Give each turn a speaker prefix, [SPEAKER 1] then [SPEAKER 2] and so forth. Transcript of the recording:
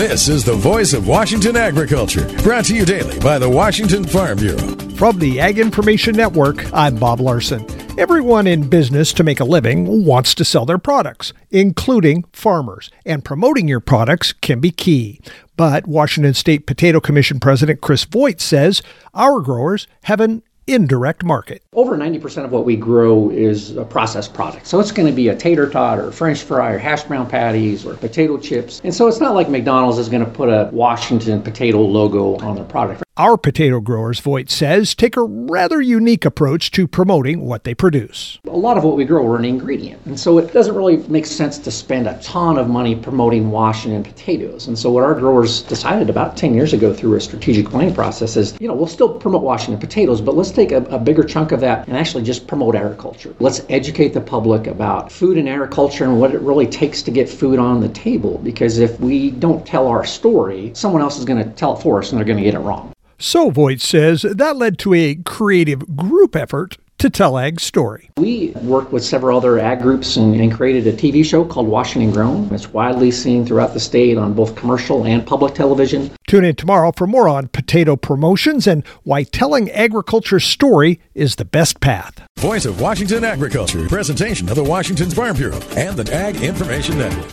[SPEAKER 1] This is the voice of Washington agriculture, brought to you daily by the Washington Farm Bureau.
[SPEAKER 2] From the Ag Information Network, I'm Bob Larson. Everyone in business to make a living wants to sell their products, including farmers, and promoting your products can be key. But Washington State Potato Commission President Chris Voigt says our growers have an indirect market.
[SPEAKER 3] Over 90% of what we grow is a processed product. So it's going to be a tater tot or french fry or hash brown patties or potato chips. And so it's not like McDonald's is going to put a Washington potato logo on their product.
[SPEAKER 2] Our potato growers, Voigt says, take a rather unique approach to promoting what they produce.
[SPEAKER 3] A lot of what we grow are an ingredient. And so it doesn't really make sense to spend a ton of money promoting Washington potatoes. And so what our growers decided about 10 years ago through a strategic planning process is, you know, we'll still promote Washington potatoes, but let's take a, a bigger chunk of that and actually just promote agriculture. Let's educate the public about food and agriculture and what it really takes to get food on the table. Because if we don't tell our story, someone else is going to tell it for us and they're going to get it wrong.
[SPEAKER 2] So, Voigt says that led to a creative group effort to tell Ag's story.
[SPEAKER 3] We worked with several other ag groups and, and, created a TV show called Washington Grown. It's widely seen throughout the state on both commercial and public television.
[SPEAKER 2] Tune in tomorrow for more on potato promotions and why telling agriculture's story is the best path.
[SPEAKER 1] Voice of Washington Agriculture, presentation of the Washington Farm Bureau and the Ag Information Network.